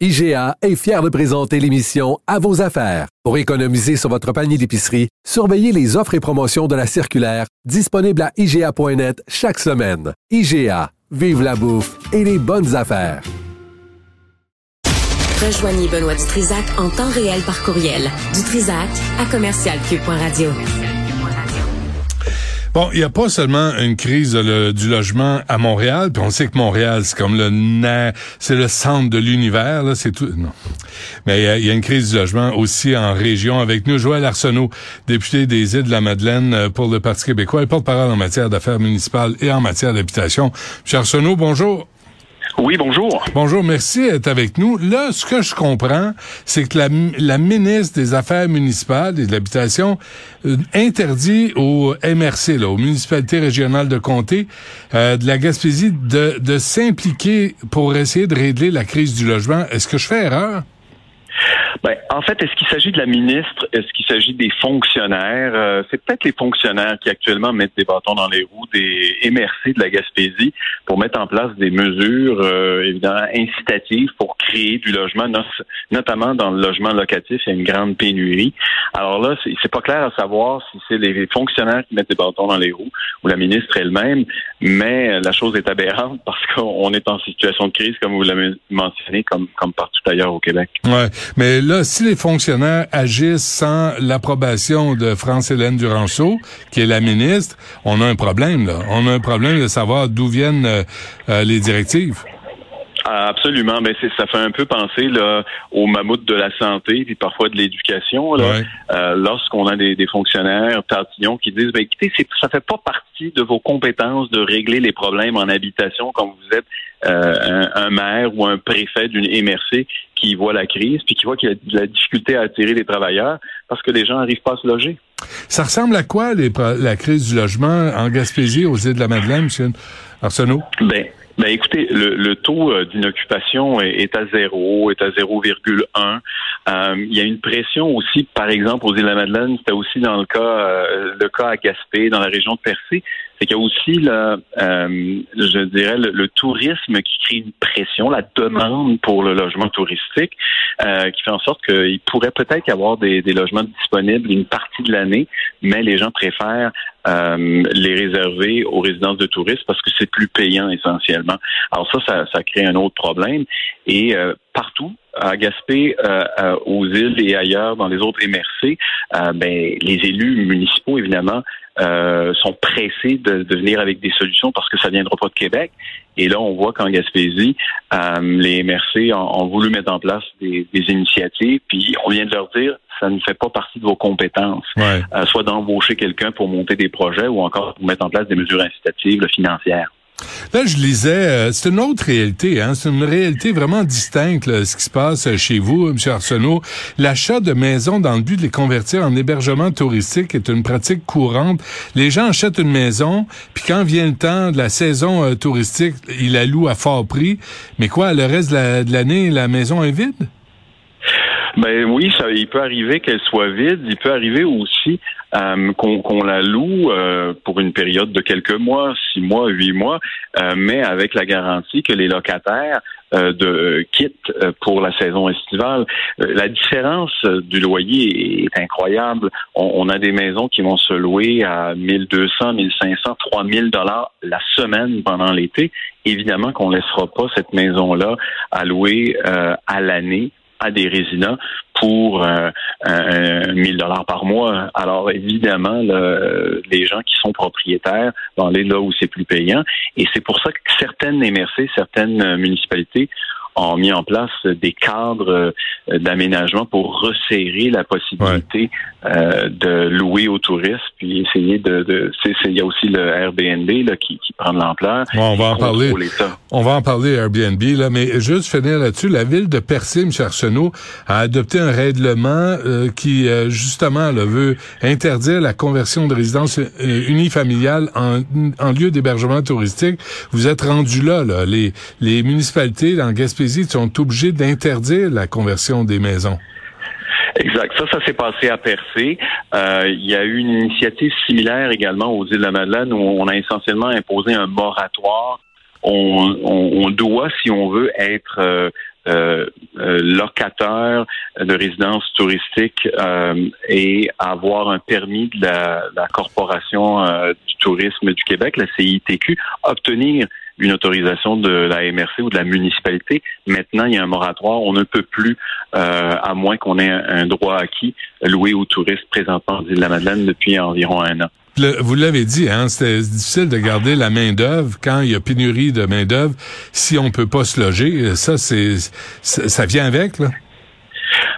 IGA est fier de présenter l'émission À vos affaires. Pour économiser sur votre panier d'épicerie, surveillez les offres et promotions de la circulaire disponible à IGA.net chaque semaine. IGA, vive la bouffe et les bonnes affaires. Rejoignez Benoît Dutrisac en temps réel par courriel. Dutrisac à commercialcube.radio. Bon, il n'y a pas seulement une crise du logement à Montréal, puis on sait que Montréal, c'est comme le c'est le centre de l'univers, là, c'est tout. Non. Mais il y, a une crise du logement aussi en région avec nous. Joël Arsenault, député des îles de la Madeleine euh, pour le Parti québécois et porte-parole en matière d'affaires municipales et en matière d'habitation. Monsieur Arsenault, bonjour. Oui, bonjour. Bonjour, merci d'être avec nous. Là, ce que je comprends, c'est que la, la, ministre des Affaires municipales et de l'Habitation euh, interdit aux MRC, aux municipalités régionales de comté euh, de la Gaspésie, de, de s'impliquer pour essayer de régler la crise du logement. Est-ce que je fais erreur? Ben, en fait, est-ce qu'il s'agit de la ministre? Est-ce qu'il s'agit des fonctionnaires? Euh, c'est peut-être les fonctionnaires qui actuellement mettent des bâtons dans les roues des MRC de la Gaspésie pour mettre en place des mesures euh, évidemment incitatives pour créer du logement, notamment dans le logement locatif. Il y a une grande pénurie. Alors là, c'est pas clair à savoir si c'est les fonctionnaires qui mettent des bâtons dans les roues ou la ministre elle-même, mais la chose est aberrante parce qu'on est en situation de crise, comme vous l'avez mentionné, comme, comme partout ailleurs au Québec. Ouais, mais là, si les fonctionnaires agissent sans l'approbation de France-Hélène Duranceau, qui est la ministre, on a un problème, là. On a un problème de savoir d'où viennent euh, euh, les directives. Ah, absolument, mais c'est ça fait un peu penser là aux mammouths de la santé puis parfois de l'éducation là. Euh, lorsqu'on a des, fonctionnaires tatillons qui disent ben écoutez c'est ça fait pas partie de vos compétences de régler les problèmes en habitation quand vous êtes un, un, maire ou un préfet d'une MRC qui voit la crise, puis qui voit qu'il y a de la difficulté à attirer les travailleurs parce que les gens n'arrivent pas à se loger. Ça ressemble à quoi la crise du logement en Gaspésie, aux îles de la Madeleine, M. Arsenault? Ben, ben écoutez, le, taux euh, d'inoccupation est, à zéro, est à 0,1. Euh, il y a une pression aussi, par exemple, aux îles de la Madeleine, c'était aussi dans le cas euh, le cas à Gaspé, dans la région de Percé c'est qu'il y a aussi, le, euh, je dirais, le, tourisme qui crée une pression, la demande pour le logement touristique, euh, qui fait en sorte qu'il pourrait peut-être y avoir des, logements disponibles une partie de l'année, mais les gens préfèrent euh, les réserver aux résidences de touristes parce que c'est plus payant essentiellement. Alors ça, ça, ça crée un autre problème. Et partout, à Gaspé, aux îles et ailleurs dans les autres MRC, ben, les élus municipaux, évidemment, euh, sont pressés de, venir avec des solutions parce que ça viendra pas de Québec. Et là, on voit qu'en Gaspésie, euh, les MRC ont, voulu mettre en place des, initiatives, puis on vient de leur dire ça ne fait pas partie de vos compétences, euh, soit d'embaucher quelqu'un pour monter des projets ou encore pour mettre en place des mesures incitatives financières. Là, je lisais, euh, c'est une autre réalité, hein, c'est une réalité vraiment distincte, ce qui se passe chez vous, M. Arsenault. L'achat de maisons dans le but de les convertir en hébergement touristique est une pratique courante. Les gens achètent une maison, puis quand vient le temps de la saison euh, touristique, ils la louent à fort prix. Mais quoi, le reste de l'année, la maison est vide? Ben oui, ça, il peut arriver qu'elle soit vide. Il peut arriver aussi euh, qu'on la loue euh, pour une période de quelques mois, six mois, huit mois, euh, mais avec la garantie que les locataires de quittent pour la saison estivale. la différence du loyer est incroyable. On, on, a des maisons qui vont se louer à 1200, 1500, 3000 dollars la semaine pendant l'été. Évidemment qu'on laissera pas cette maison-là à louer à l'année à des résidents pour euh, 1000 dollars par mois. Alors évidemment, les gens qui sont propriétaires vont aller là où c'est plus payant. Et c'est pour ça que certaines MRC, certaines municipalités ont mis en place des cadres euh, d'aménagement pour resserrer la possibilité euh, de louer aux touristes, puis essayer de, de il y a aussi le Airbnb là, qui, qui prend de l'ampleur. on va en parler. On va en parler Airbnb là, mais juste finir là-dessus, la ville de Percé, M. Arsenault, a adopté un règlement euh, qui justement le veut interdire la conversion de résidence unifamiliale en, en lieu d'hébergement touristique. Vous êtes rendu là, là. Les, les municipalités en Gaspésie sont obligées d'interdire la conversion des maisons. Exact. Ça, ça s'est passé à Percé. Euh, il y a eu une initiative similaire également aux îles de la Madeleine où on a essentiellement imposé un moratoire. On, doit, si on veut, être euh, euh, locataire de résidence touristique et avoir un permis de la, la Corporation du tourisme du Québec, la CITQ, obtenir une autorisation de la MRC ou de la municipalité. Maintenant, il y a un moratoire. On ne peut plus, euh, à moins qu'on ait un, droit acquis, louer aux touristes présentement en Île-de-la-Madeleine depuis environ un an. vous l'avez dit, hein, c'est difficile de garder la main d'œuvre quand il y a pénurie de main d'œuvre. Si on peut pas se loger, ça c'est ça vient avec là.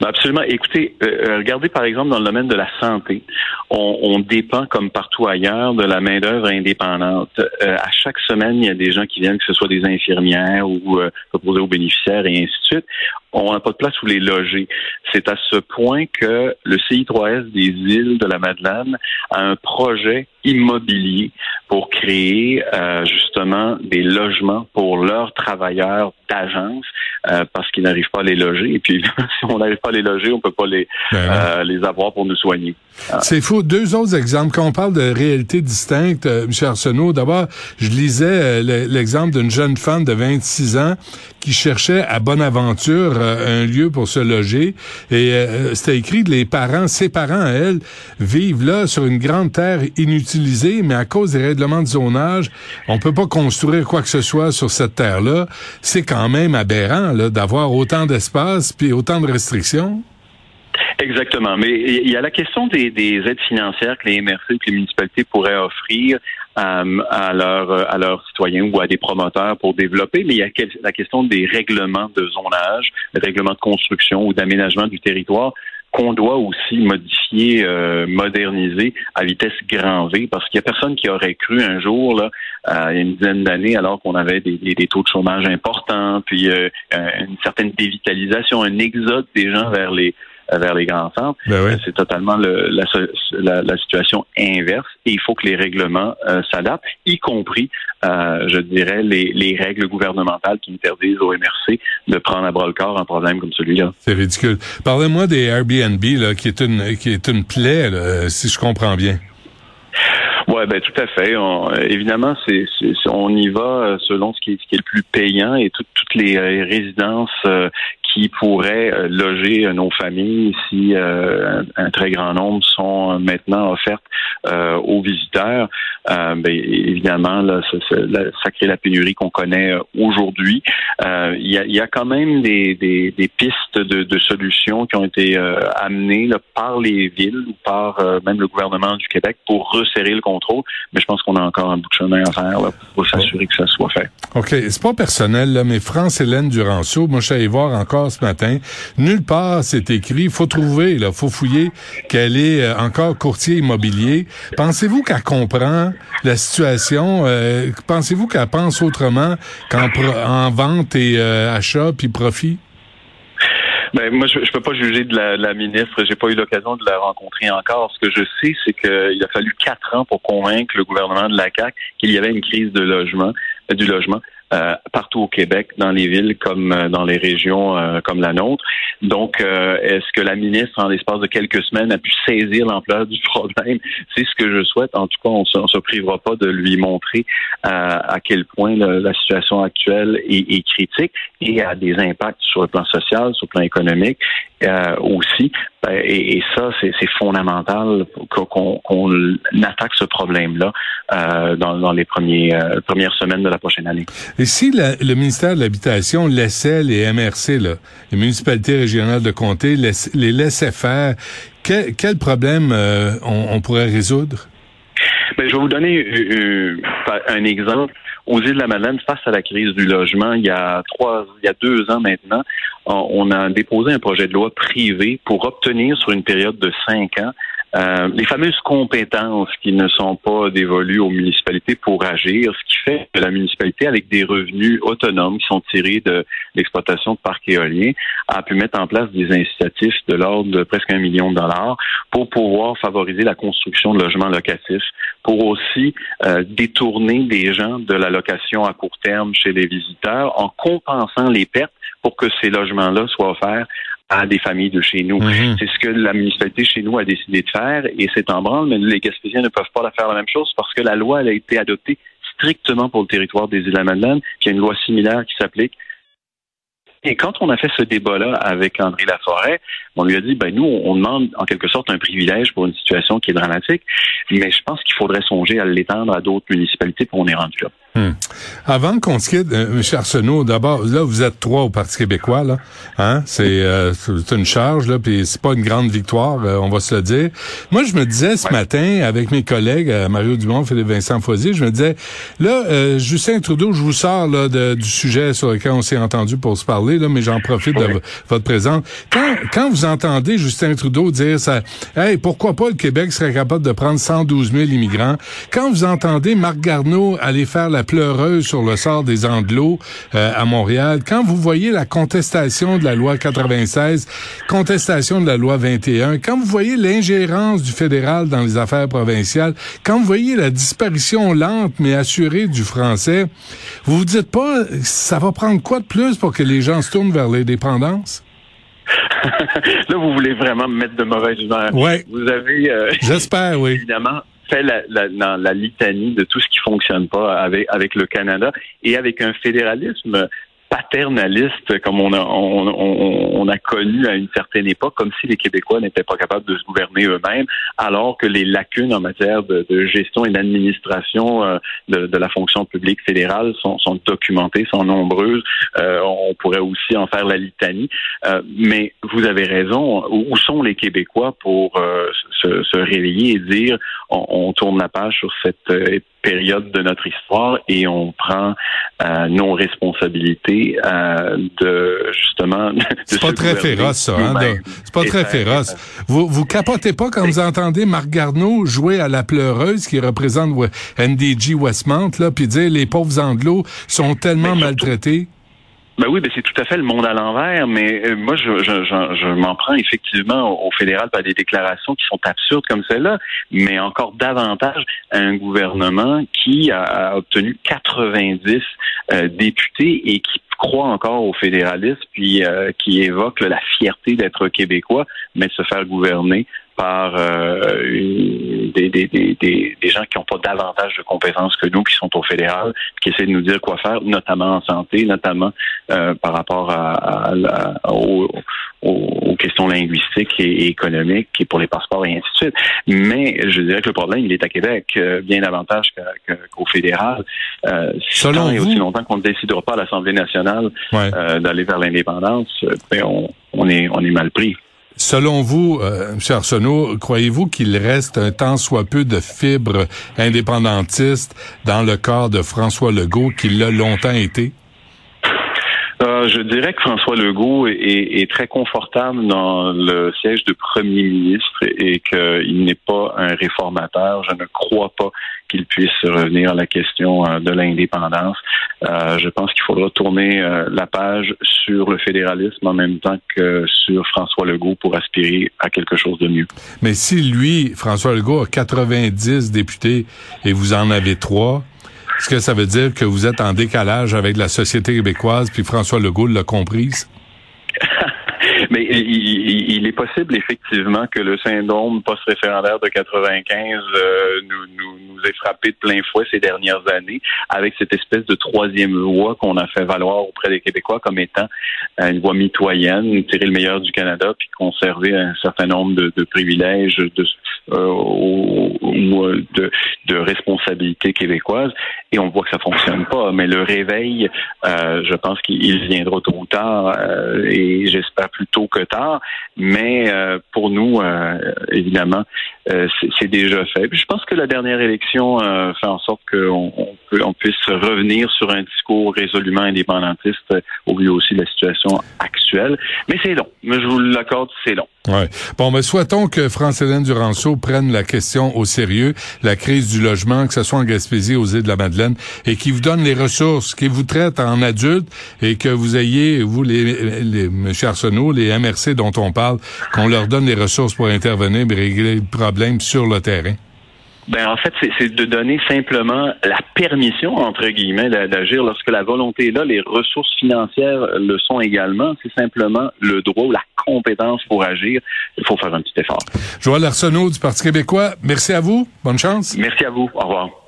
Ben, absolument. Écoutez, euh, euh, regardez par exemple dans le domaine de la santé, on, dépend comme partout ailleurs de la main d'œuvre indépendante. Euh, à chaque semaine, il y a des gens qui viennent, que ce soit des infirmières ou euh, proposés aux bénéficiaires et ainsi de suite. On n'a pas de place où les loger. C'est à ce point que le CI3S des îles de la Madeleine a un projet immobilier pour créer euh, justement des logements pour leurs travailleurs d'agence euh, parce qu'ils n'arrivent pas à les loger. Et puis, si on n'arrive pas à les loger, on peut pas les, ben euh, les avoir pour nous soigner. Ah. C'est fou. Deux autres exemples. Quand on parle de réalité distincte, M. Arsenault, d'abord, je lisais l'exemple d'une jeune femme de 26 ans qui cherchait à Bonaventure un lieu pour se loger. Et c'était écrit les parents, ses parents elle, vivent là sur une grande terre inutilisée, mais à cause des règlements de zonage, on peut pas construire quoi que ce soit sur cette terre-là. C'est quand même aberrant d'avoir autant d'espace puis autant de restrictions. Exactement. Mais il y a la question des, aides financières que les MRC ou que les municipalités pourraient offrir euh, à, leurs, à leurs citoyens ou à des promoteurs pour développer, mais il y a la question des règlements de zonage, des règlements de construction ou d'aménagement du territoire qu'on doit aussi modifier, euh, moderniser à vitesse grand V, parce qu'il y a personne qui aurait cru un jour, là, il y a une dizaine d'années, alors qu'on avait des, des, taux de chômage importants, puis euh, une certaine dévitalisation, un exode des gens vers les vers les grands centres. Ben c'est totalement le, la, la, situation inverse et il faut que les règlements euh, s'adaptent, y compris, euh, je dirais, les, les, règles gouvernementales qui interdisent au MRC de prendre à bras le corps un problème comme celui-là. C'est ridicule. Parlez-moi des Airbnb, là, qui est une qui est une plaie, là, si je comprends bien. Ouais, ben tout à fait. évidemment, c'est, on y va selon ce qui est, ce qui est le plus payant et toutes les résidences euh, qui pourraient euh, loger nos familles si euh, un, très grand nombre sont maintenant offertes euh, aux visiteurs. Ben, évidemment, là, ça, crée la pénurie qu'on connaît aujourd'hui. Il y, a, quand même des, pistes de, solutions qui ont été amenées par les villes ou par même le gouvernement du Québec pour resserrer le contrôle. Mais je pense qu'on a encore un bout de chemin à faire pour s'assurer que ça soit fait. OK. C'est pas personnel, là, mais France-Hélène Duranceau, moi, je suis allé voir encore ce matin. Nulle part c'est écrit. Faut trouver, là, faut fouiller qu'elle est euh, encore courtier immobilier. Pensez-vous qu'elle comprend la situation? Euh, Pensez-vous qu'elle pense autrement qu'en en vente et euh, achat puis profit ben, moi, je, je peux pas juger de la, la ministre. J'ai pas eu l'occasion de la rencontrer encore. Ce que je sais, c'est qu'il a fallu quatre ans pour convaincre le gouvernement de la CAQ qu'il y avait une crise de du logement. Euh, partout au Québec, dans les villes comme euh, dans les régions euh, comme la nôtre. Donc, est-ce que la ministre, en l'espace de quelques semaines, a pu saisir l'ampleur du problème? C'est ce que je souhaite. En tout cas, on ne se privera pas de lui montrer à quel point la situation actuelle est, est, critique et a des impacts sur le plan social, sur le plan économique aussi. Ben, et, ça, c'est fondamental qu'on attaque ce problème-là euh, dans, les premiers, euh, premières semaines de la prochaine année. Et si le ministère de l'Habitation laissait les MRC, là, les municipalités régionales de comté, les laissait faire, quel, quel problème euh, on, pourrait résoudre? Ben, je vais vous donner un exemple. Aux îles de la Madeleine face à la crise du logement il y a trois, il y a deux ans maintenant, on a déposé un projet de loi privé pour obtenir sur une période de cinq ans euh, les fameuses compétences qui ne sont pas dévolues aux municipalités pour agir, ce qui fait que la municipalité, avec des revenus autonomes qui sont tirés de l'exploitation de parcs éoliens, a pu mettre en place des incitatifs de l'ordre de presque un million de dollars pour pouvoir favoriser la construction de logements locatifs, pour aussi euh, détourner des gens de la location à court terme chez les visiteurs en compensant les pertes pour que ces logements-là soient offerts à des familles de chez nous. Mhm. C'est ce que la municipalité chez nous a décidé de faire et c'est en branle, mais les Gaspésiens ne peuvent pas la faire la même chose parce que la loi elle a été adoptée strictement pour le territoire des îles la Madeleine, qui a une loi similaire qui s'applique. Et quand on a fait ce débat-là avec André Laforêt, on lui a dit, ben nous, on demande en quelque sorte un privilège pour une situation qui est dramatique, mais je pense qu'il faudrait songer à l'étendre à d'autres municipalités pour on est rendu là. Hmm. Avant qu'on se quitte, euh, M. Arsenault, d'abord, là, vous êtes trois au Parti québécois, là. Hein? C'est euh, c'est une charge, là, puis c'est pas une grande victoire, euh, on va se le dire. Moi, je me disais ce matin, avec mes collègues, euh, Mario Dumont, Philippe Vincent Foisier, je me disais, là, euh, Justin Trudeau, je vous sors là, de- du sujet sur lequel on s'est entendu pour se parler, là, mais j'en profite de votre présence. Quand, quand vous entendez Justin Trudeau dire ça, hey, pourquoi pas le Québec serait capable de prendre 112 000 immigrants? Quand vous entendez Marc Garneau aller faire la pleureuse sur le sort des Anglos euh, à Montréal, quand vous voyez la contestation de la loi 96, contestation de la loi 21, quand vous voyez l'ingérence du fédéral dans les affaires provinciales, quand vous voyez la disparition lente mais assurée du français, vous vous dites pas, ça va prendre quoi de plus pour que les gens se tournent vers l'indépendance? là, vous voulez vraiment me mettre de mauvaise humeur. Ouais. Vous avez euh, J'espère, oui. évidemment fait la, litanie de tout ce qui fonctionne pas avec, le Canada et avec un fédéralisme paternaliste comme on a on, on, on a connu à une certaine époque, comme si les Québécois n'étaient pas capables de se gouverner eux-mêmes, alors que les lacunes en matière de, gestion et d'administration euh, de, la fonction publique fédérale sont, documentées, sont nombreuses. Euh, on pourrait aussi en faire la litanie. Euh, mais vous avez raison. Où sont les Québécois pour se, se, réveiller et dire on, on, tourne la page sur cette euh, période de notre histoire et on prend euh, nos responsabilités euh, de justement. C'est pas très féroce, ça. Hein, c'est pas très féroce. Vous vous capotez pas quand vous entendez Marc Garneau jouer à la pleureuse qui représente NDG Westmount là, puis dire les pauvres Anglos sont tellement maltraités? Ben oui, ben c'est tout à fait le monde à l'envers, mais euh, moi, je, je, je, je m'en prends effectivement au, fédéral par des déclarations qui sont absurdes comme celle-là, mais encore davantage à un gouvernement qui a, a obtenu 90 euh, députés et qui croit encore au fédéralisme, puis euh, qui évoque la fierté d'être québécois, mais se faire gouverner par euh, une, des, des, des, des, gens qui n'ont pas davantage de compétences que nous, qui sont au fédéral, qui essaient de nous dire quoi faire, notamment en santé, notamment euh, par rapport à, à, à, aux, aux, questions linguistiques et, économiques, et pour les passeports et ainsi de suite. Mais je dirais que le problème, il est à Québec, euh, bien davantage qu'au fédéral. Euh, Selon et aussi longtemps qu'on ne décidera pas à l'Assemblée nationale ouais. euh, d'aller vers l'indépendance, ben on, on, est, on est mal pris. Selon vous, euh, M. Arsenault, croyez-vous qu'il reste un tant soit peu de fibres indépendantistes dans le corps de François Legault, qu'il l'a longtemps été? Euh, je dirais que François Legault est, très confortable dans le siège de premier ministre et qu'il n'est pas un réformateur. Je ne crois pas qu'il puisse revenir à la question de l'indépendance. Euh, je pense qu'il faudra tourner euh, la page sur le fédéralisme en même temps que sur François Legault pour aspirer à quelque chose de mieux. Mais si lui, François Legault, a 90 députés et vous en avez trois, est-ce que ça veut dire que vous êtes en décalage avec la société québécoise, puis François Legault l'a comprise? Mais il, est possible effectivement que le syndrome post-référendaire de 95 euh, nous, nous, nous ait frappé de plein fouet ces dernières années avec cette espèce de troisième voie qu'on a fait valoir auprès des Québécois comme étant une voie mitoyenne, tirer le meilleur du Canada puis conserver un certain nombre de, privilèges de, euh, de, de responsabilités québécoises et on voit que ça fonctionne pas. Mais le réveil, euh, je pense qu'il viendra tôt ou tard euh, et j'espère plus que tard. Mais euh, pour nous, euh, évidemment, euh, c'est déjà fait. Puis je pense que la dernière élection fait en sorte qu'on on on puisse revenir sur un discours résolument indépendantiste au vu aussi de la situation actuelle. Mais c'est long. Mais je vous l'accorde, c'est long. Ouais. Bon, mais souhaitons que France-Hélène Duranceau prenne la question au sérieux, la crise du logement, que ce soit en Gaspésie, aux îles de la Madeleine, et qui vous donne les ressources, qui vous traite en adulte, et que vous ayez, vous, les, les M. Arsenault, les MRC dont on parle, qu'on leur donne les ressources pour intervenir et régler le problème sur le terrain. Ben en fait, c'est de donner simplement la permission entre guillemets d'agir lorsque la volonté est là, les ressources financières le sont également. C'est simplement le droit ou la compétence pour agir. Il faut faire un petit effort. Joël Arsenault du Parti québécois, merci à vous. Bonne chance. Merci à vous. Au revoir.